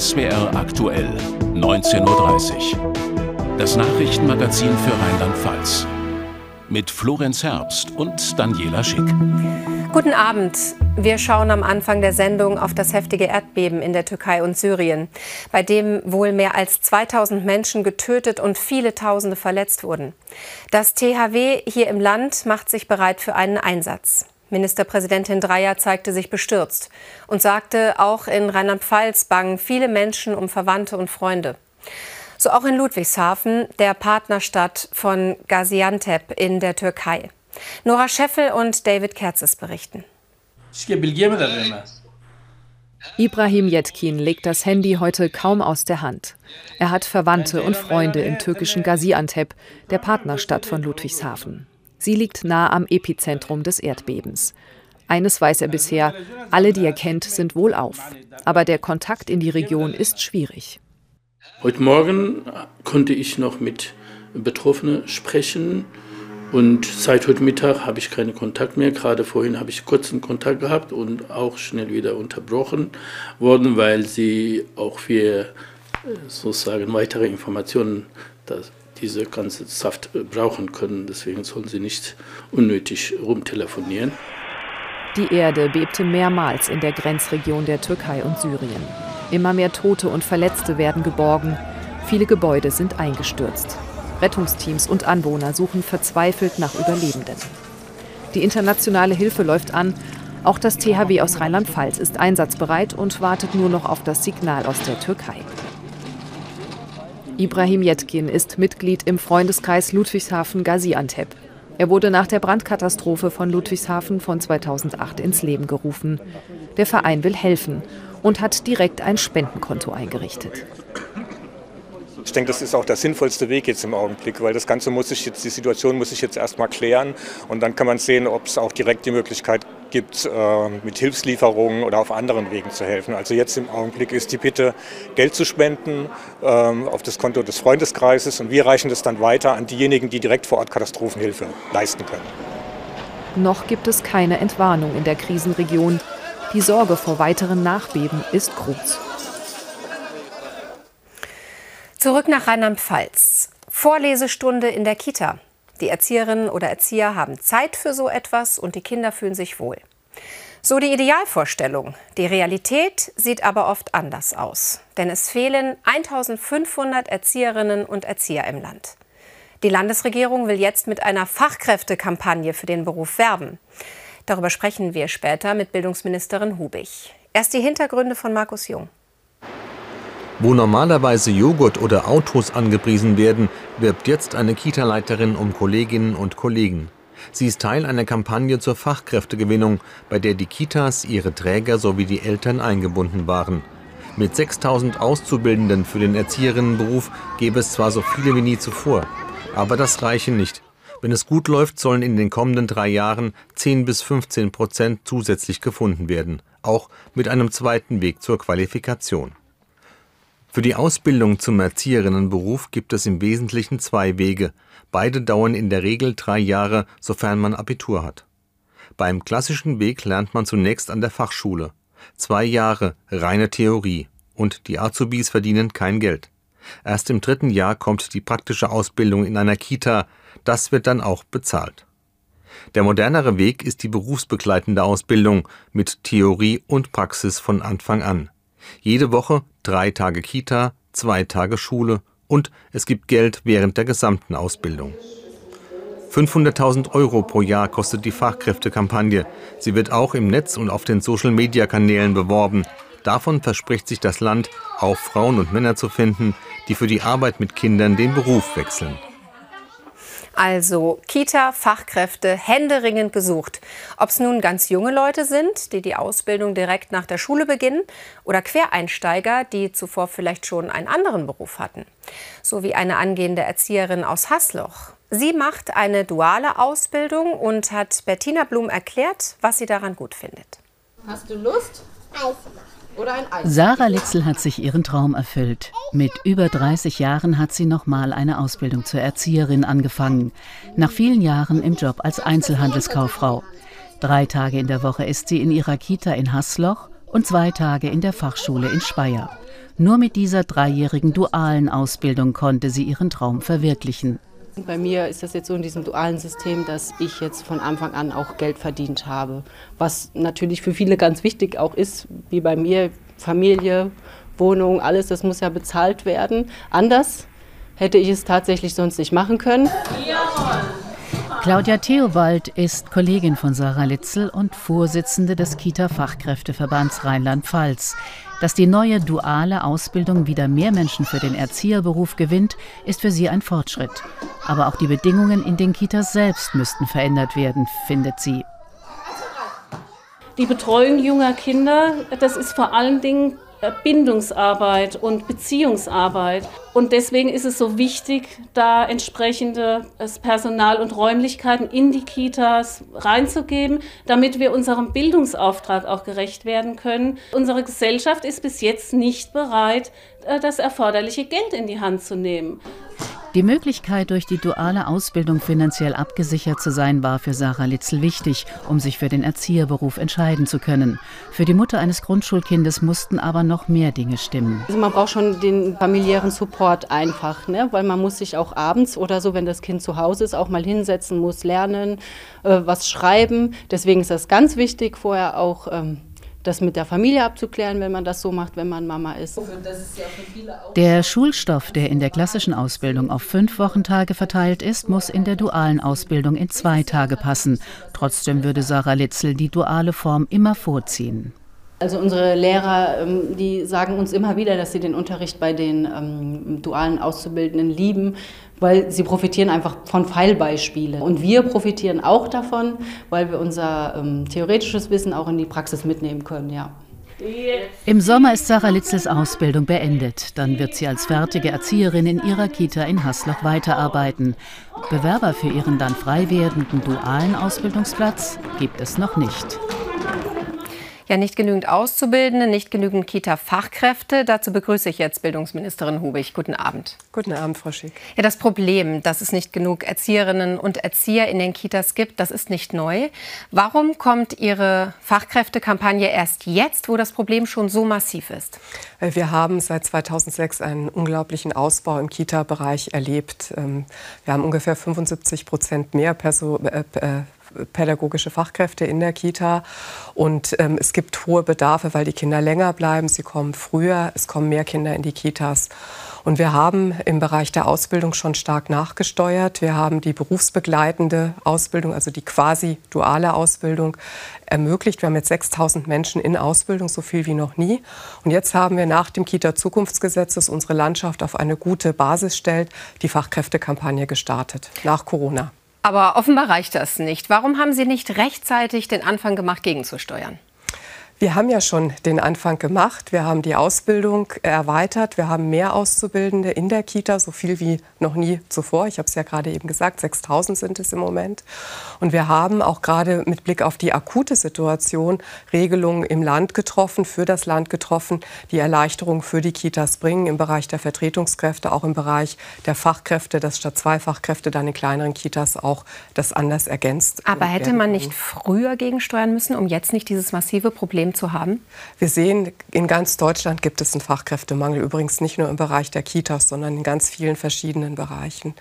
SWR aktuell, 19.30 Uhr. Das Nachrichtenmagazin für Rheinland-Pfalz. Mit Florenz Herbst und Daniela Schick. Guten Abend. Wir schauen am Anfang der Sendung auf das heftige Erdbeben in der Türkei und Syrien, bei dem wohl mehr als 2000 Menschen getötet und viele Tausende verletzt wurden. Das THW hier im Land macht sich bereit für einen Einsatz. Ministerpräsidentin Dreyer zeigte sich bestürzt und sagte, auch in Rheinland-Pfalz bangen viele Menschen um Verwandte und Freunde. So auch in Ludwigshafen, der Partnerstadt von Gaziantep in der Türkei. Nora Scheffel und David Kerzes berichten. Ibrahim Yetkin legt das Handy heute kaum aus der Hand. Er hat Verwandte und Freunde im türkischen Gaziantep, der Partnerstadt von Ludwigshafen. Sie liegt nah am Epizentrum des Erdbebens. Eines weiß er bisher, alle, die er kennt, sind wohlauf. Aber der Kontakt in die Region ist schwierig. Heute Morgen konnte ich noch mit Betroffenen sprechen und seit heute Mittag habe ich keinen Kontakt mehr. Gerade vorhin habe ich kurzen Kontakt gehabt und auch schnell wieder unterbrochen worden, weil sie auch für äh, sozusagen weitere Informationen diese ganze Saft äh, brauchen können. Deswegen sollen sie nicht unnötig rumtelefonieren. Die Erde bebte mehrmals in der Grenzregion der Türkei und Syrien. Immer mehr Tote und Verletzte werden geborgen. Viele Gebäude sind eingestürzt. Rettungsteams und Anwohner suchen verzweifelt nach Überlebenden. Die internationale Hilfe läuft an. Auch das THW aus Rheinland-Pfalz ist einsatzbereit und wartet nur noch auf das Signal aus der Türkei. Ibrahim Yetkin ist Mitglied im Freundeskreis Ludwigshafen Gaziantep. Er wurde nach der Brandkatastrophe von Ludwigshafen von 2008 ins Leben gerufen. Der Verein will helfen und hat direkt ein Spendenkonto eingerichtet. Ich denke, das ist auch der sinnvollste Weg jetzt im Augenblick, weil das Ganze muss sich jetzt, die Situation muss sich jetzt erstmal klären und dann kann man sehen, ob es auch direkt die Möglichkeit gibt, äh, mit Hilfslieferungen oder auf anderen Wegen zu helfen. Also jetzt im Augenblick ist die Bitte, Geld zu spenden äh, auf das Konto des Freundeskreises und wir reichen das dann weiter an diejenigen, die direkt vor Ort Katastrophenhilfe leisten können. Noch gibt es keine Entwarnung in der Krisenregion. Die Sorge vor weiteren Nachbeben ist groß. Zurück nach Rheinland-Pfalz. Vorlesestunde in der Kita. Die Erzieherinnen oder Erzieher haben Zeit für so etwas und die Kinder fühlen sich wohl. So die Idealvorstellung. Die Realität sieht aber oft anders aus. Denn es fehlen 1500 Erzieherinnen und Erzieher im Land. Die Landesregierung will jetzt mit einer Fachkräftekampagne für den Beruf werben. Darüber sprechen wir später mit Bildungsministerin Hubig. Erst die Hintergründe von Markus Jung. Wo normalerweise Joghurt oder Autos angepriesen werden, wirbt jetzt eine Kita-Leiterin um Kolleginnen und Kollegen. Sie ist Teil einer Kampagne zur Fachkräftegewinnung, bei der die Kitas, ihre Träger sowie die Eltern eingebunden waren. Mit 6000 Auszubildenden für den Erzieherinnenberuf gäbe es zwar so viele wie nie zuvor, aber das reiche nicht. Wenn es gut läuft, sollen in den kommenden drei Jahren 10 bis 15 Prozent zusätzlich gefunden werden, auch mit einem zweiten Weg zur Qualifikation. Für die Ausbildung zum Erzieherinnenberuf gibt es im Wesentlichen zwei Wege. Beide dauern in der Regel drei Jahre, sofern man Abitur hat. Beim klassischen Weg lernt man zunächst an der Fachschule. Zwei Jahre reine Theorie und die Azubis verdienen kein Geld. Erst im dritten Jahr kommt die praktische Ausbildung in einer Kita, das wird dann auch bezahlt. Der modernere Weg ist die berufsbegleitende Ausbildung mit Theorie und Praxis von Anfang an. Jede Woche drei Tage Kita, zwei Tage Schule und es gibt Geld während der gesamten Ausbildung. 500.000 Euro pro Jahr kostet die Fachkräftekampagne. Sie wird auch im Netz und auf den Social-Media-Kanälen beworben. Davon verspricht sich das Land, auch Frauen und Männer zu finden, die für die Arbeit mit Kindern den Beruf wechseln. Also Kita-Fachkräfte händeringend gesucht. Ob es nun ganz junge Leute sind, die die Ausbildung direkt nach der Schule beginnen, oder Quereinsteiger, die zuvor vielleicht schon einen anderen Beruf hatten. So wie eine angehende Erzieherin aus Hasloch. Sie macht eine duale Ausbildung und hat Bettina Blum erklärt, was sie daran gut findet. Hast du Lust? Eis machen. Sarah Litzel hat sich ihren Traum erfüllt. Mit über 30 Jahren hat sie nochmal eine Ausbildung zur Erzieherin angefangen. Nach vielen Jahren im Job als Einzelhandelskauffrau. Drei Tage in der Woche ist sie in ihrer Kita in Hassloch und zwei Tage in der Fachschule in Speyer. Nur mit dieser dreijährigen dualen Ausbildung konnte sie ihren Traum verwirklichen. Bei mir ist das jetzt so in diesem dualen System, dass ich jetzt von Anfang an auch Geld verdient habe. Was natürlich für viele ganz wichtig auch ist, wie bei mir, Familie, Wohnung, alles, das muss ja bezahlt werden. Anders hätte ich es tatsächlich sonst nicht machen können. Claudia Theobald ist Kollegin von Sarah Litzel und Vorsitzende des Kita-Fachkräfteverbands Rheinland-Pfalz. Dass die neue duale Ausbildung wieder mehr Menschen für den Erzieherberuf gewinnt, ist für sie ein Fortschritt. Aber auch die Bedingungen in den Kitas selbst müssten verändert werden, findet sie. Die Betreuung junger Kinder, das ist vor allen Dingen Bindungsarbeit und Beziehungsarbeit. Und deswegen ist es so wichtig, da entsprechende Personal und Räumlichkeiten in die Kitas reinzugeben, damit wir unserem Bildungsauftrag auch gerecht werden können. Unsere Gesellschaft ist bis jetzt nicht bereit, das erforderliche Geld in die Hand zu nehmen. Die Möglichkeit, durch die duale Ausbildung finanziell abgesichert zu sein, war für Sarah Litzel wichtig, um sich für den Erzieherberuf entscheiden zu können. Für die Mutter eines Grundschulkindes mussten aber noch mehr Dinge stimmen. Also man braucht schon den familiären Support einfach, ne? weil man muss sich auch abends oder so, wenn das Kind zu Hause ist, auch mal hinsetzen, muss lernen, äh, was schreiben. Deswegen ist das ganz wichtig, vorher auch ähm, das mit der Familie abzuklären, wenn man das so macht, wenn man Mama ist. Der Schulstoff, der in der klassischen Ausbildung auf fünf Wochentage verteilt ist, muss in der dualen Ausbildung in zwei Tage passen. Trotzdem würde Sarah Litzel die duale Form immer vorziehen. Also unsere Lehrer, ähm, die sagen uns immer wieder, dass sie den Unterricht bei den ähm, dualen Auszubildenden lieben, weil sie profitieren einfach von Fallbeispielen. Und wir profitieren auch davon, weil wir unser ähm, theoretisches Wissen auch in die Praxis mitnehmen können, ja. Im Sommer ist Sarah Litzels Ausbildung beendet. Dann wird sie als fertige Erzieherin in ihrer Kita in Hasloch weiterarbeiten. Bewerber für ihren dann frei werdenden dualen Ausbildungsplatz gibt es noch nicht. Ja, nicht genügend Auszubildende, nicht genügend Kita-Fachkräfte. Dazu begrüße ich jetzt Bildungsministerin Hubig. Guten Abend. Guten Abend, Frau Schick. Ja, das Problem, dass es nicht genug Erzieherinnen und Erzieher in den Kitas gibt, das ist nicht neu. Warum kommt Ihre Fachkräftekampagne erst jetzt, wo das Problem schon so massiv ist? Wir haben seit 2006 einen unglaublichen Ausbau im Kita-Bereich erlebt. Ähm, wir haben ungefähr 75 Prozent mehr Person, äh, äh pädagogische Fachkräfte in der Kita. Und ähm, es gibt hohe Bedarfe, weil die Kinder länger bleiben, sie kommen früher, es kommen mehr Kinder in die Kitas. Und wir haben im Bereich der Ausbildung schon stark nachgesteuert. Wir haben die berufsbegleitende Ausbildung, also die quasi duale Ausbildung, ermöglicht. Wir haben jetzt 6000 Menschen in Ausbildung, so viel wie noch nie. Und jetzt haben wir nach dem Kita-Zukunftsgesetz, das unsere Landschaft auf eine gute Basis stellt, die Fachkräftekampagne gestartet, nach Corona. Aber offenbar reicht das nicht. Warum haben Sie nicht rechtzeitig den Anfang gemacht, gegenzusteuern? Wir haben ja schon den Anfang gemacht. Wir haben die Ausbildung erweitert. Wir haben mehr Auszubildende in der Kita, so viel wie noch nie zuvor. Ich habe es ja gerade eben gesagt, 6000 sind es im Moment. Und wir haben auch gerade mit Blick auf die akute Situation Regelungen im Land getroffen, für das Land getroffen, die Erleichterungen für die Kitas bringen im Bereich der Vertretungskräfte, auch im Bereich der Fachkräfte, dass statt zwei Fachkräfte dann in kleineren Kitas auch das anders ergänzt. Aber hätte man nicht früher gegensteuern müssen, um jetzt nicht dieses massive Problem Problem zu haben? Wir sehen, in ganz Deutschland gibt es einen Fachkräftemangel. Übrigens nicht nur im Bereich der Kitas, sondern in ganz vielen verschiedenen Bereichen.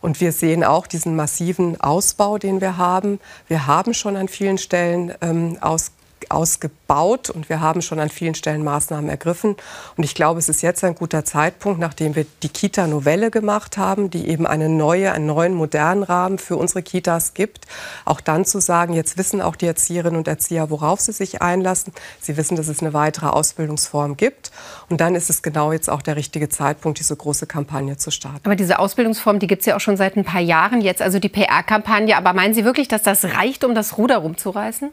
Und wir sehen auch diesen massiven Ausbau, den wir haben. Wir haben schon an vielen Stellen ähm, aus ausgebaut und wir haben schon an vielen Stellen Maßnahmen ergriffen. Und ich glaube, es ist jetzt ein guter Zeitpunkt, nachdem wir die Kita-Novelle gemacht haben, die eben eine neue, einen neuen, modernen Rahmen für unsere Kitas gibt, auch dann zu sagen, jetzt wissen auch die Erzieherinnen und Erzieher, worauf sie sich einlassen. Sie wissen, dass es eine weitere Ausbildungsform gibt. Und dann ist es genau jetzt auch der richtige Zeitpunkt, diese große Kampagne zu starten. Aber diese Ausbildungsform, die gibt es ja auch schon seit ein paar Jahren, jetzt also die PR-Kampagne. Aber meinen Sie wirklich, dass das reicht, um das Ruder rumzureißen?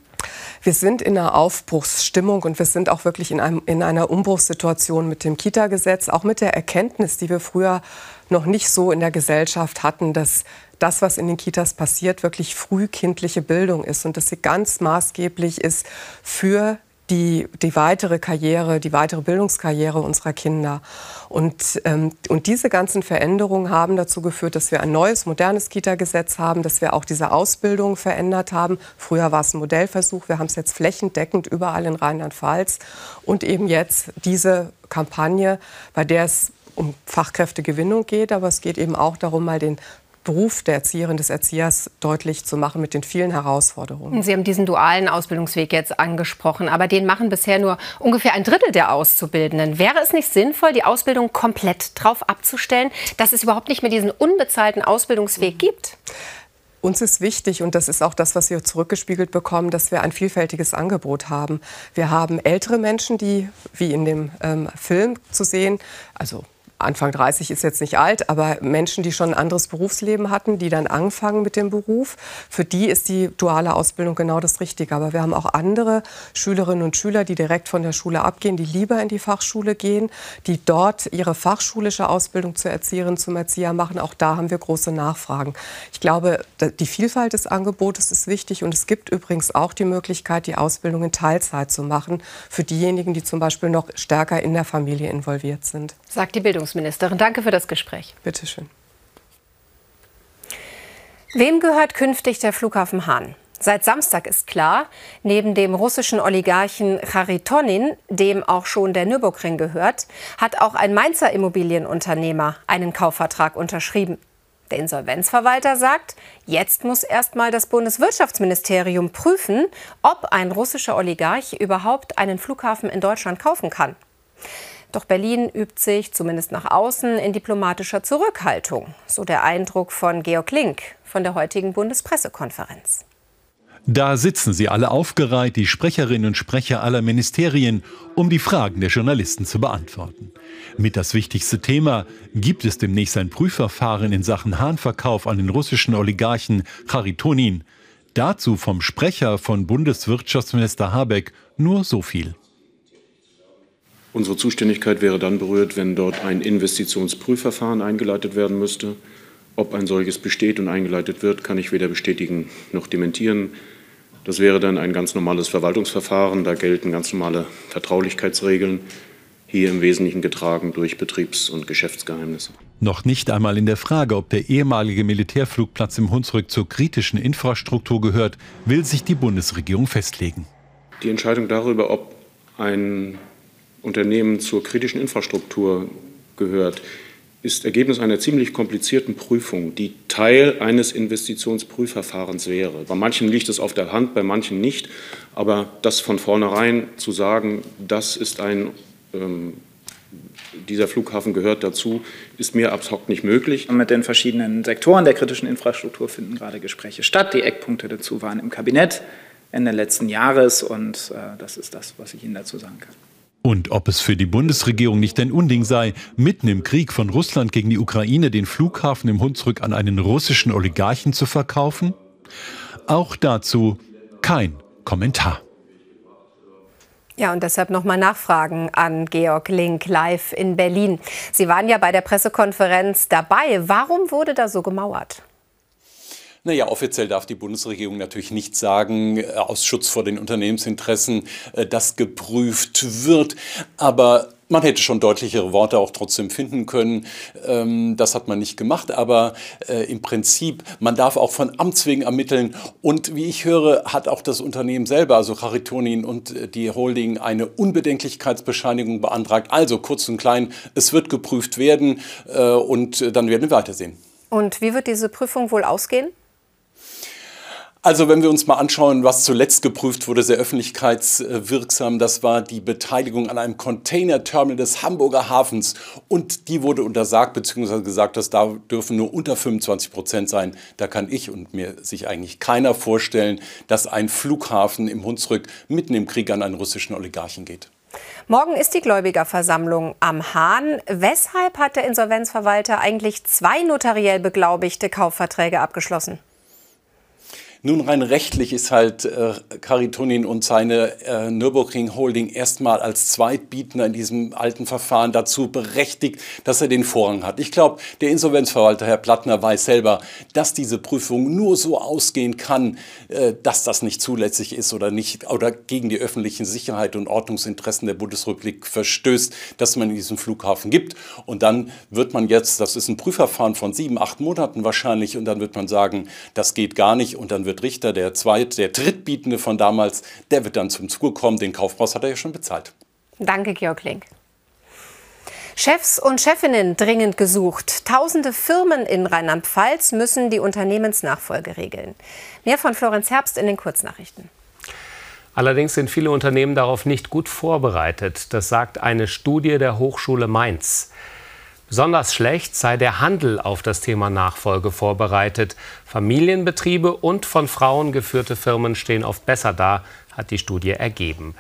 Wir sind in einer Aufbruchsstimmung und wir sind auch wirklich in, einem, in einer Umbruchssituation mit dem Kita-Gesetz, auch mit der Erkenntnis, die wir früher noch nicht so in der Gesellschaft hatten, dass das, was in den Kitas passiert, wirklich frühkindliche Bildung ist und dass sie ganz maßgeblich ist für die, die weitere Karriere, die weitere Bildungskarriere unserer Kinder. Und, ähm, und diese ganzen Veränderungen haben dazu geführt, dass wir ein neues, modernes Kita-Gesetz haben, dass wir auch diese Ausbildung verändert haben. Früher war es ein Modellversuch, wir haben es jetzt flächendeckend überall in Rheinland-Pfalz. Und eben jetzt diese Kampagne, bei der es um Fachkräftegewinnung geht, aber es geht eben auch darum, mal den Beruf der Erzieherin, des Erziehers deutlich zu machen mit den vielen Herausforderungen. Sie haben diesen dualen Ausbildungsweg jetzt angesprochen, aber den machen bisher nur ungefähr ein Drittel der Auszubildenden. Wäre es nicht sinnvoll, die Ausbildung komplett darauf abzustellen, dass es überhaupt nicht mehr diesen unbezahlten Ausbildungsweg gibt? Uns ist wichtig, und das ist auch das, was wir zurückgespiegelt bekommen, dass wir ein vielfältiges Angebot haben. Wir haben ältere Menschen, die, wie in dem ähm, Film zu sehen, also Anfang 30 ist jetzt nicht alt, aber Menschen, die schon ein anderes Berufsleben hatten, die dann anfangen mit dem Beruf, für die ist die duale Ausbildung genau das Richtige. Aber wir haben auch andere Schülerinnen und Schüler, die direkt von der Schule abgehen, die lieber in die Fachschule gehen, die dort ihre fachschulische Ausbildung zur Erzieherin, zum Erzieher machen. Auch da haben wir große Nachfragen. Ich glaube, die Vielfalt des Angebotes ist wichtig und es gibt übrigens auch die Möglichkeit, die Ausbildung in Teilzeit zu machen für diejenigen, die zum Beispiel noch stärker in der Familie involviert sind. Sagt die Bildungs Bundesministerin. Danke für das Gespräch. Bitte schön. Wem gehört künftig der Flughafen Hahn? Seit Samstag ist klar, neben dem russischen Oligarchen Charitonin, dem auch schon der Nürburgring gehört, hat auch ein Mainzer Immobilienunternehmer einen Kaufvertrag unterschrieben. Der Insolvenzverwalter sagt, jetzt muss erst mal das Bundeswirtschaftsministerium prüfen, ob ein russischer Oligarch überhaupt einen Flughafen in Deutschland kaufen kann. Doch Berlin übt sich, zumindest nach außen, in diplomatischer Zurückhaltung. So der Eindruck von Georg Link von der heutigen Bundespressekonferenz. Da sitzen sie alle aufgereiht, die Sprecherinnen und Sprecher aller Ministerien, um die Fragen der Journalisten zu beantworten. Mit das wichtigste Thema, gibt es demnächst ein Prüfverfahren in Sachen Hahnverkauf an den russischen Oligarchen Charitonin? Dazu vom Sprecher von Bundeswirtschaftsminister Habeck nur so viel. Unsere Zuständigkeit wäre dann berührt, wenn dort ein Investitionsprüfverfahren eingeleitet werden müsste. Ob ein solches besteht und eingeleitet wird, kann ich weder bestätigen noch dementieren. Das wäre dann ein ganz normales Verwaltungsverfahren. Da gelten ganz normale Vertraulichkeitsregeln, hier im Wesentlichen getragen durch Betriebs- und Geschäftsgeheimnisse. Noch nicht einmal in der Frage, ob der ehemalige Militärflugplatz im Hunsrück zur kritischen Infrastruktur gehört, will sich die Bundesregierung festlegen. Die Entscheidung darüber, ob ein Unternehmen zur kritischen Infrastruktur gehört, ist Ergebnis einer ziemlich komplizierten Prüfung, die Teil eines Investitionsprüfverfahrens wäre. Bei manchen liegt es auf der Hand, bei manchen nicht. Aber das von vornherein zu sagen, das ist ein, ähm, dieser Flughafen gehört dazu, ist mir ad hoc nicht möglich. Mit den verschiedenen Sektoren der kritischen Infrastruktur finden gerade Gespräche statt. Die Eckpunkte dazu waren im Kabinett Ende letzten Jahres und äh, das ist das, was ich Ihnen dazu sagen kann. Und ob es für die Bundesregierung nicht ein Unding sei, mitten im Krieg von Russland gegen die Ukraine den Flughafen im Hunsrück an einen russischen Oligarchen zu verkaufen? Auch dazu kein Kommentar. Ja, und deshalb nochmal Nachfragen an Georg Link live in Berlin. Sie waren ja bei der Pressekonferenz dabei. Warum wurde da so gemauert? Naja, offiziell darf die Bundesregierung natürlich nicht sagen, äh, aus Schutz vor den Unternehmensinteressen, äh, dass geprüft wird. Aber man hätte schon deutlichere Worte auch trotzdem finden können. Ähm, das hat man nicht gemacht. Aber äh, im Prinzip, man darf auch von Amts wegen ermitteln. Und wie ich höre, hat auch das Unternehmen selber, also Charitonin und die Holding, eine Unbedenklichkeitsbescheinigung beantragt. Also kurz und klein, es wird geprüft werden und dann werden wir weitersehen. Und wie wird diese Prüfung wohl ausgehen? Also wenn wir uns mal anschauen, was zuletzt geprüft wurde, sehr öffentlichkeitswirksam, das war die Beteiligung an einem Container-Terminal des Hamburger Hafens. Und die wurde untersagt, beziehungsweise gesagt, dass da dürfen nur unter 25 Prozent sein. Da kann ich und mir sich eigentlich keiner vorstellen, dass ein Flughafen im Hunsrück mitten im Krieg an einen russischen Oligarchen geht. Morgen ist die Gläubigerversammlung am Hahn. Weshalb hat der Insolvenzverwalter eigentlich zwei notariell beglaubigte Kaufverträge abgeschlossen? Nun, rein rechtlich ist halt äh, Caritonin und seine äh, Nürburgring Holding erstmal als Zweitbietender in diesem alten Verfahren dazu berechtigt, dass er den Vorrang hat. Ich glaube, der Insolvenzverwalter, Herr Plattner, weiß selber, dass diese Prüfung nur so ausgehen kann, äh, dass das nicht zulässig ist oder nicht oder gegen die öffentlichen Sicherheit und Ordnungsinteressen der Bundesrepublik verstößt, dass man in diesem Flughafen gibt. Und dann wird man jetzt, das ist ein Prüfverfahren von sieben, acht Monaten wahrscheinlich, und dann wird man sagen, das geht gar nicht. Und dann wird Richter, der Zweit-, der Drittbietende von damals, der wird dann zum Zuge kommen. Den Kaufpreis hat er ja schon bezahlt. Danke, Georg Link. Chefs und Chefinnen dringend gesucht. Tausende Firmen in Rheinland-Pfalz müssen die Unternehmensnachfolge regeln. Mehr von Florenz Herbst in den Kurznachrichten. Allerdings sind viele Unternehmen darauf nicht gut vorbereitet. Das sagt eine Studie der Hochschule Mainz. Besonders schlecht sei der Handel auf das Thema Nachfolge vorbereitet. Familienbetriebe und von Frauen geführte Firmen stehen oft besser da, hat die Studie ergeben.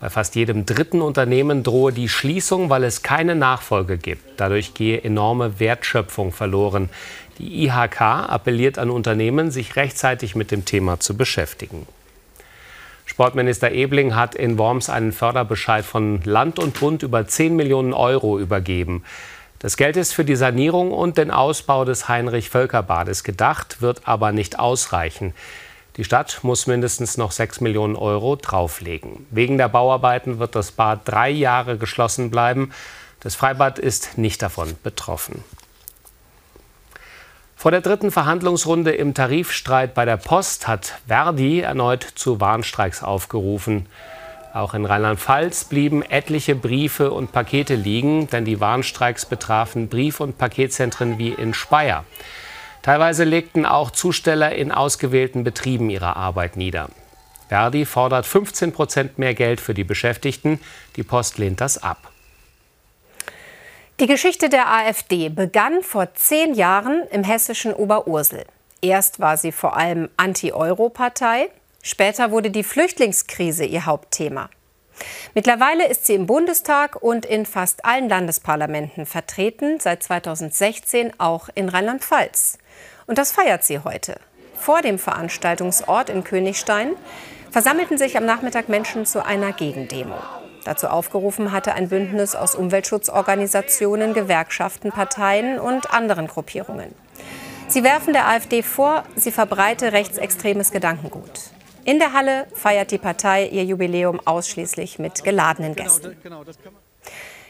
Bei fast jedem dritten Unternehmen drohe die Schließung, weil es keine Nachfolge gibt. Dadurch gehe enorme Wertschöpfung verloren. Die IHK appelliert an Unternehmen, sich rechtzeitig mit dem Thema zu beschäftigen. Sportminister Ebling hat in Worms einen Förderbescheid von Land und Bund über 10 Millionen Euro übergeben. Das Geld ist für die Sanierung und den Ausbau des Heinrich-Völker-Bades gedacht, wird aber nicht ausreichen. Die Stadt muss mindestens noch 6 Millionen Euro drauflegen. Wegen der Bauarbeiten wird das Bad drei Jahre geschlossen bleiben. Das Freibad ist nicht davon betroffen. Vor der dritten Verhandlungsrunde im Tarifstreit bei der Post hat Verdi erneut zu Warnstreiks aufgerufen. Auch in Rheinland-Pfalz blieben etliche Briefe und Pakete liegen, denn die Warnstreiks betrafen Brief- und Paketzentren wie in Speyer. Teilweise legten auch Zusteller in ausgewählten Betrieben ihre Arbeit nieder. Verdi fordert 15 Prozent mehr Geld für die Beschäftigten. Die Post lehnt das ab. Die Geschichte der AfD begann vor zehn Jahren im hessischen Oberursel. Erst war sie vor allem Anti-Euro-Partei, Später wurde die Flüchtlingskrise ihr Hauptthema. Mittlerweile ist sie im Bundestag und in fast allen Landesparlamenten vertreten, seit 2016 auch in Rheinland-Pfalz. Und das feiert sie heute. Vor dem Veranstaltungsort in Königstein versammelten sich am Nachmittag Menschen zu einer Gegendemo. Dazu aufgerufen hatte ein Bündnis aus Umweltschutzorganisationen, Gewerkschaften, Parteien und anderen Gruppierungen. Sie werfen der AfD vor, sie verbreite rechtsextremes Gedankengut. In der Halle feiert die Partei ihr Jubiläum ausschließlich mit geladenen Gästen.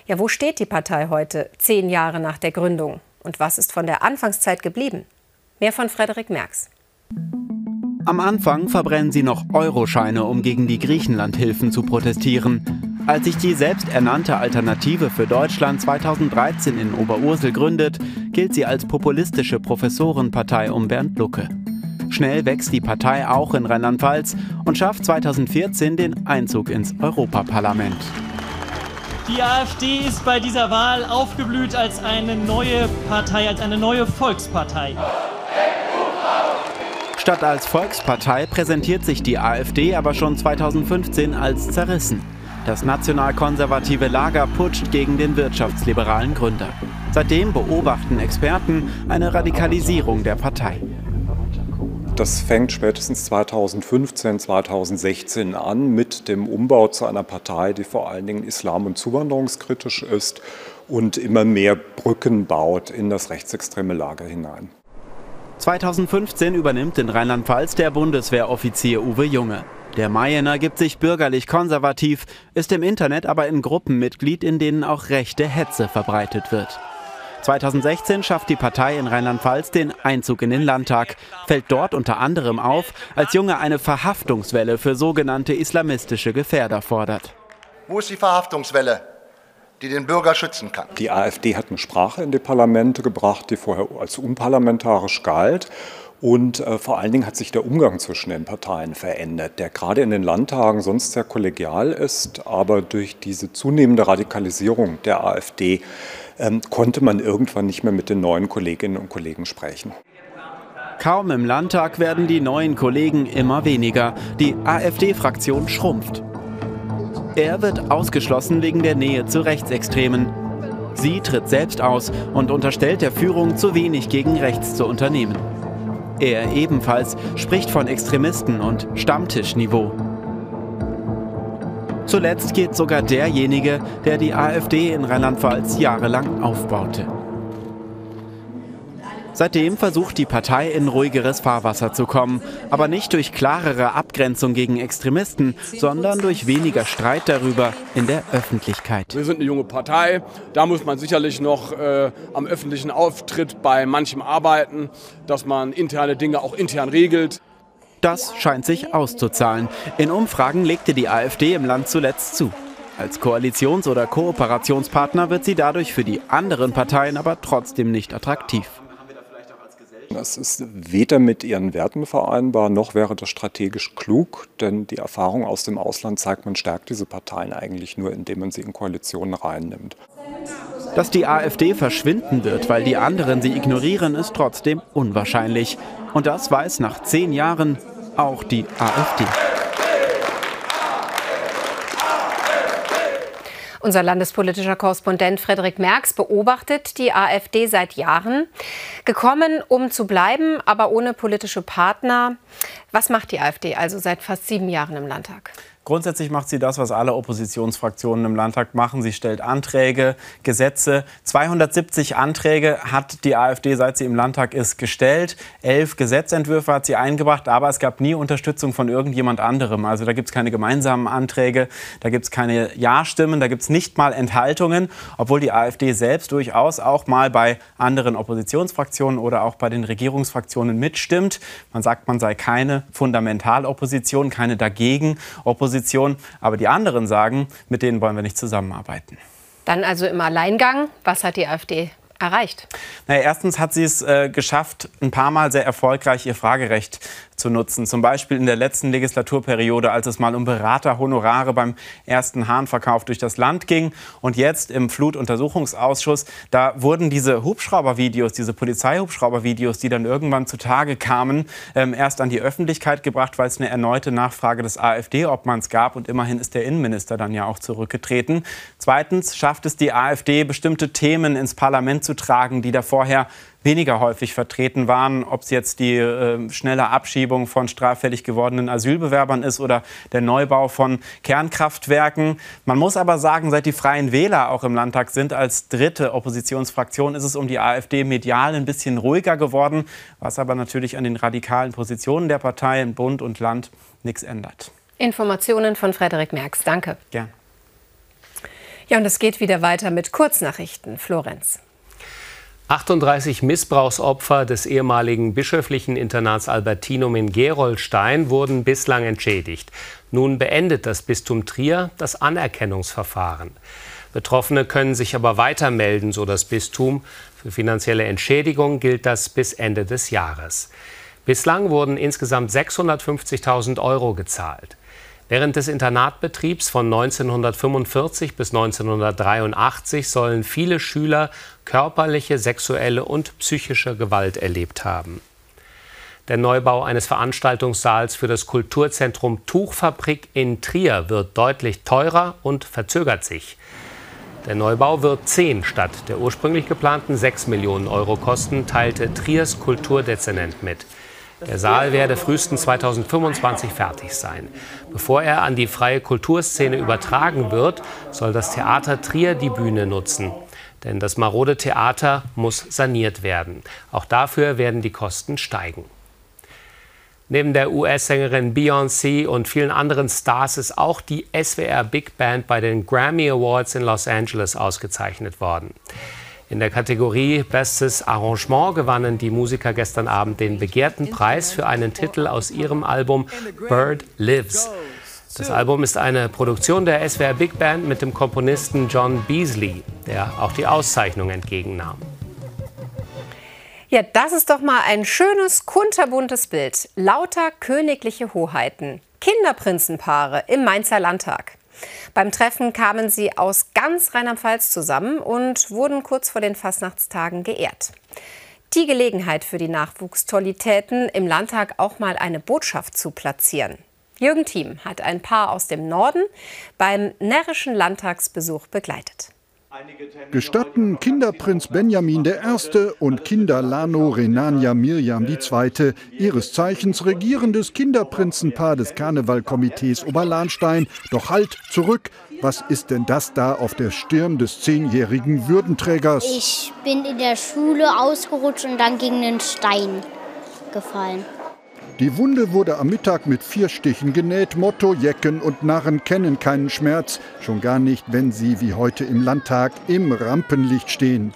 Ja, wo steht die Partei heute, zehn Jahre nach der Gründung? Und was ist von der Anfangszeit geblieben? Mehr von Frederik Merks. Am Anfang verbrennen sie noch Euroscheine, um gegen die Griechenlandhilfen zu protestieren. Als sich die selbsternannte Alternative für Deutschland 2013 in Oberursel gründet, gilt sie als populistische Professorenpartei um Bernd Lucke. Schnell wächst die Partei auch in Rheinland-Pfalz und schafft 2014 den Einzug ins Europaparlament. Die AfD ist bei dieser Wahl aufgeblüht als eine neue Partei, als eine neue Volkspartei. Statt als Volkspartei präsentiert sich die AfD aber schon 2015 als zerrissen. Das nationalkonservative Lager putscht gegen den wirtschaftsliberalen Gründer. Seitdem beobachten Experten eine Radikalisierung der Partei. Das fängt spätestens 2015, 2016 an mit dem Umbau zu einer Partei, die vor allen Dingen islam- und zuwanderungskritisch ist und immer mehr Brücken baut in das rechtsextreme Lager hinein. 2015 übernimmt in Rheinland-Pfalz der Bundeswehroffizier Uwe Junge. Der Mayener gibt sich bürgerlich konservativ, ist im Internet aber in Gruppen Mitglied, in denen auch rechte Hetze verbreitet wird. 2016 schafft die Partei in Rheinland-Pfalz den Einzug in den Landtag, fällt dort unter anderem auf, als Junge eine Verhaftungswelle für sogenannte islamistische Gefährder fordert. Wo ist die Verhaftungswelle? die den Bürger schützen kann. Die AfD hat eine Sprache in die Parlamente gebracht, die vorher als unparlamentarisch galt. Und äh, vor allen Dingen hat sich der Umgang zwischen den Parteien verändert, der gerade in den Landtagen sonst sehr kollegial ist, aber durch diese zunehmende Radikalisierung der AfD konnte man irgendwann nicht mehr mit den neuen Kolleginnen und Kollegen sprechen. Kaum im Landtag werden die neuen Kollegen immer weniger. Die AfD-Fraktion schrumpft. Er wird ausgeschlossen wegen der Nähe zu Rechtsextremen. Sie tritt selbst aus und unterstellt der Führung zu wenig gegen rechts zu unternehmen. Er ebenfalls spricht von Extremisten und Stammtischniveau. Zuletzt geht sogar derjenige, der die AfD in Rheinland-Pfalz jahrelang aufbaute. Seitdem versucht die Partei in ruhigeres Fahrwasser zu kommen, aber nicht durch klarere Abgrenzung gegen Extremisten, sondern durch weniger Streit darüber in der Öffentlichkeit. Wir sind eine junge Partei, da muss man sicherlich noch äh, am öffentlichen Auftritt bei manchem arbeiten, dass man interne Dinge auch intern regelt. Das scheint sich auszuzahlen. In Umfragen legte die AfD im Land zuletzt zu. Als Koalitions- oder Kooperationspartner wird sie dadurch für die anderen Parteien aber trotzdem nicht attraktiv. Das ist weder mit ihren Werten vereinbar, noch wäre das strategisch klug, denn die Erfahrung aus dem Ausland zeigt, man stärkt diese Parteien eigentlich nur, indem man sie in Koalitionen reinnimmt. Dass die AfD verschwinden wird, weil die anderen sie ignorieren, ist trotzdem unwahrscheinlich. Und das weiß nach zehn Jahren auch die AfD. Unser landespolitischer Korrespondent Frederik Merks beobachtet die AfD seit Jahren. Gekommen, um zu bleiben, aber ohne politische Partner. Was macht die AfD also seit fast sieben Jahren im Landtag? Grundsätzlich macht sie das, was alle Oppositionsfraktionen im Landtag machen. Sie stellt Anträge, Gesetze. 270 Anträge hat die AfD, seit sie im Landtag ist, gestellt. Elf Gesetzentwürfe hat sie eingebracht, aber es gab nie Unterstützung von irgendjemand anderem. Also da gibt es keine gemeinsamen Anträge, da gibt es keine Ja-Stimmen, da gibt es nicht mal Enthaltungen, obwohl die AfD selbst durchaus auch mal bei anderen Oppositionsfraktionen oder auch bei den Regierungsfraktionen mitstimmt. Man sagt, man sei keine Fundamentalopposition, keine dagegen Opposition. Position. Aber die anderen sagen, mit denen wollen wir nicht zusammenarbeiten. Dann also im Alleingang. Was hat die AfD erreicht? Naja, erstens hat sie es äh, geschafft, ein paar Mal sehr erfolgreich ihr Fragerecht zu nutzen. Zum Beispiel in der letzten Legislaturperiode, als es mal um Beraterhonorare beim ersten Hahnverkauf durch das Land ging. Und jetzt im Flutuntersuchungsausschuss, da wurden diese Hubschraubervideos, diese Polizeihubschraubervideos, die dann irgendwann zutage kamen, ähm, erst an die Öffentlichkeit gebracht, weil es eine erneute Nachfrage des AfD-Obmanns gab. Und immerhin ist der Innenminister dann ja auch zurückgetreten. Zweitens schafft es die AfD, bestimmte Themen ins Parlament zu tragen, die da vorher weniger häufig vertreten waren, ob es jetzt die äh, schnelle Abschiebung von straffällig gewordenen Asylbewerbern ist oder der Neubau von Kernkraftwerken. Man muss aber sagen, seit die Freien Wähler auch im Landtag sind als dritte Oppositionsfraktion, ist es um die AfD medial ein bisschen ruhiger geworden, was aber natürlich an den radikalen Positionen der Partei in Bund und Land nichts ändert. Informationen von Frederik Merks. Danke. Gern. Ja, und es geht wieder weiter mit Kurznachrichten. Florenz. 38 Missbrauchsopfer des ehemaligen bischöflichen Internats Albertinum in Gerolstein wurden bislang entschädigt. Nun beendet das Bistum Trier das Anerkennungsverfahren. Betroffene können sich aber weiter melden, so das Bistum. Für finanzielle Entschädigung gilt das bis Ende des Jahres. Bislang wurden insgesamt 650.000 Euro gezahlt. Während des Internatbetriebs von 1945 bis 1983 sollen viele Schüler körperliche, sexuelle und psychische Gewalt erlebt haben. Der Neubau eines Veranstaltungssaals für das Kulturzentrum Tuchfabrik in Trier wird deutlich teurer und verzögert sich. Der Neubau wird 10 statt der ursprünglich geplanten 6 Millionen Euro kosten, teilte Triers Kulturdezernent mit. Der Saal werde frühestens 2025 fertig sein. Bevor er an die freie Kulturszene übertragen wird, soll das Theater Trier die Bühne nutzen. Denn das marode Theater muss saniert werden. Auch dafür werden die Kosten steigen. Neben der US-Sängerin Beyoncé und vielen anderen Stars ist auch die SWR Big Band bei den Grammy Awards in Los Angeles ausgezeichnet worden. In der Kategorie Bestes Arrangement gewannen die Musiker gestern Abend den begehrten Preis für einen Titel aus ihrem Album Bird Lives. Das Album ist eine Produktion der SWR Big Band mit dem Komponisten John Beasley, der auch die Auszeichnung entgegennahm. Ja, das ist doch mal ein schönes, kunterbuntes Bild. Lauter königliche Hoheiten, Kinderprinzenpaare im Mainzer Landtag. Beim Treffen kamen sie aus ganz Rheinland-Pfalz zusammen und wurden kurz vor den Fastnachtstagen geehrt. Die Gelegenheit für die Nachwuchstollitäten im Landtag auch mal eine Botschaft zu platzieren. Jürgen Thiem hat ein Paar aus dem Norden beim närrischen Landtagsbesuch begleitet. Gestatten Kinderprinz Benjamin I. und Kinderlano Renania Mirjam II., ihres Zeichens regierendes Kinderprinzenpaar des Karnevalkomitees Oberlahnstein. Doch halt zurück! Was ist denn das da auf der Stirn des zehnjährigen Würdenträgers? Ich bin in der Schule ausgerutscht und dann gegen den Stein gefallen. Die Wunde wurde am Mittag mit vier Stichen genäht. Motto: Jecken und Narren kennen keinen Schmerz. Schon gar nicht, wenn sie wie heute im Landtag im Rampenlicht stehen.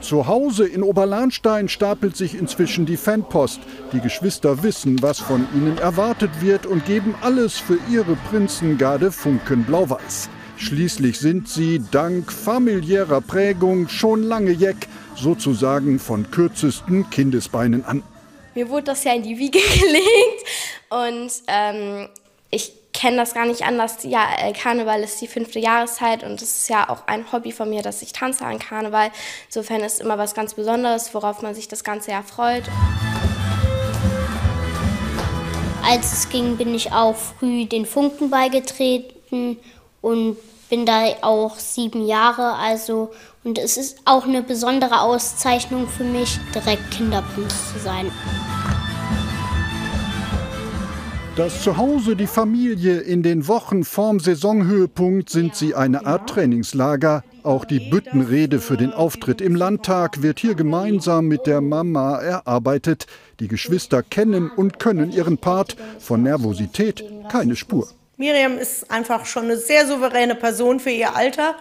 Zu Hause in Oberlahnstein stapelt sich inzwischen die Fanpost. Die Geschwister wissen, was von ihnen erwartet wird und geben alles für ihre Prinzengarde Funken Blau-Weiß. Schließlich sind sie dank familiärer Prägung schon lange Jeck, sozusagen von kürzesten Kindesbeinen an. Mir wurde das ja in die Wiege gelegt und ähm, ich kenne das gar nicht anders. Ja, äh, Karneval ist die fünfte Jahreszeit und es ist ja auch ein Hobby von mir, dass ich tanze an Karneval. Insofern ist es immer was ganz Besonderes, worauf man sich das ganze Jahr freut. Als es ging, bin ich auch früh den Funken beigetreten und bin da auch sieben Jahre. Also und es ist auch eine besondere Auszeichnung für mich, direkt Kinderprinz zu sein. Das Zuhause, die Familie in den Wochen vorm Saisonhöhepunkt sind sie eine Art Trainingslager. Auch die Büttenrede für den Auftritt im Landtag wird hier gemeinsam mit der Mama erarbeitet. Die Geschwister kennen und können ihren Part. Von Nervosität keine Spur. Miriam ist einfach schon eine sehr souveräne Person für ihr Alter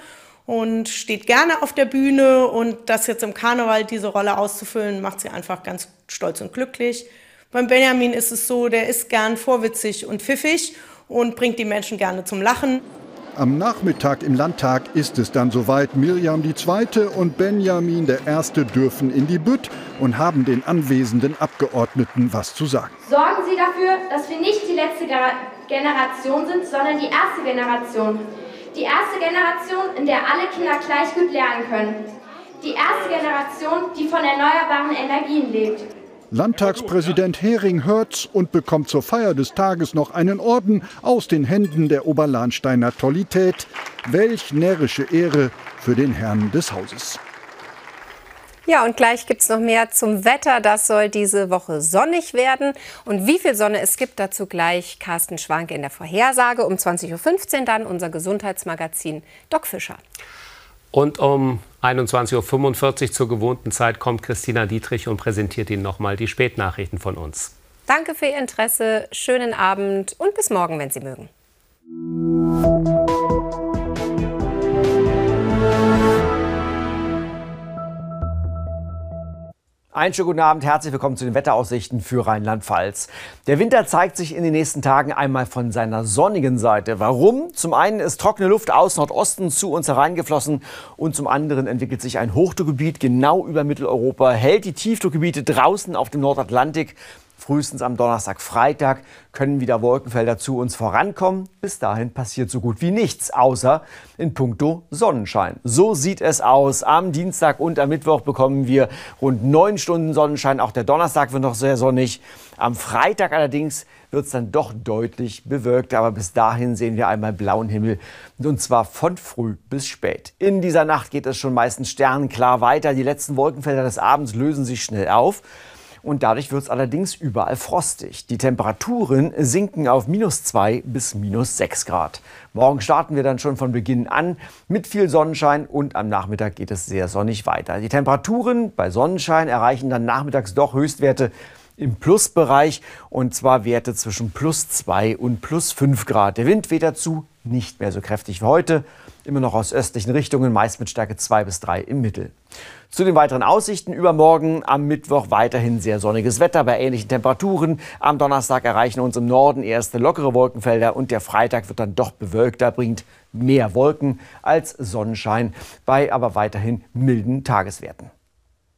und steht gerne auf der Bühne. Und das jetzt im Karneval, diese Rolle auszufüllen, macht sie einfach ganz stolz und glücklich. Beim Benjamin ist es so, der ist gern vorwitzig und pfiffig und bringt die Menschen gerne zum Lachen. Am Nachmittag im Landtag ist es dann soweit. Mirjam II. und Benjamin I. dürfen in die Bütt und haben den anwesenden Abgeordneten was zu sagen. Sorgen Sie dafür, dass wir nicht die letzte Generation sind, sondern die erste Generation. Die erste Generation, in der alle Kinder gleich gut lernen können. Die erste Generation, die von erneuerbaren Energien lebt. Landtagspräsident Hering hört's und bekommt zur Feier des Tages noch einen Orden aus den Händen der Oberlahnsteiner Tollität. Welch närrische Ehre für den Herrn des Hauses. Ja, und gleich gibt es noch mehr zum Wetter. Das soll diese Woche sonnig werden. Und wie viel Sonne es gibt, dazu gleich Carsten Schwanke in der Vorhersage. Um 20.15 Uhr dann unser Gesundheitsmagazin Doc Fischer. Und um 21.45 Uhr zur gewohnten Zeit kommt Christina Dietrich und präsentiert Ihnen nochmal die Spätnachrichten von uns. Danke für Ihr Interesse, schönen Abend und bis morgen, wenn Sie mögen. Einen schönen guten Abend, herzlich willkommen zu den Wetteraussichten für Rheinland-Pfalz. Der Winter zeigt sich in den nächsten Tagen einmal von seiner sonnigen Seite. Warum? Zum einen ist trockene Luft aus Nordosten zu uns hereingeflossen und zum anderen entwickelt sich ein Hochdruckgebiet genau über Mitteleuropa, hält die Tiefdruckgebiete draußen auf dem Nordatlantik Frühestens am Donnerstag, Freitag können wieder Wolkenfelder zu uns vorankommen. Bis dahin passiert so gut wie nichts, außer in puncto Sonnenschein. So sieht es aus. Am Dienstag und am Mittwoch bekommen wir rund neun Stunden Sonnenschein. Auch der Donnerstag wird noch sehr sonnig. Am Freitag allerdings wird es dann doch deutlich bewölkt. Aber bis dahin sehen wir einmal blauen Himmel. Und zwar von früh bis spät. In dieser Nacht geht es schon meistens sternenklar weiter. Die letzten Wolkenfelder des Abends lösen sich schnell auf und dadurch wird es allerdings überall frostig. Die Temperaturen sinken auf minus 2 bis minus 6 Grad. Morgen starten wir dann schon von Beginn an mit viel Sonnenschein und am Nachmittag geht es sehr sonnig weiter. Die Temperaturen bei Sonnenschein erreichen dann nachmittags doch Höchstwerte im Plusbereich und zwar Werte zwischen plus 2 und plus 5 Grad. Der Wind weht dazu nicht mehr so kräftig wie heute, immer noch aus östlichen Richtungen, meist mit Stärke 2 bis 3 im Mittel. Zu den weiteren Aussichten übermorgen am Mittwoch weiterhin sehr sonniges Wetter bei ähnlichen Temperaturen. Am Donnerstag erreichen uns im Norden erste lockere Wolkenfelder und der Freitag wird dann doch bewölkter, bringt mehr Wolken als Sonnenschein bei aber weiterhin milden Tageswerten.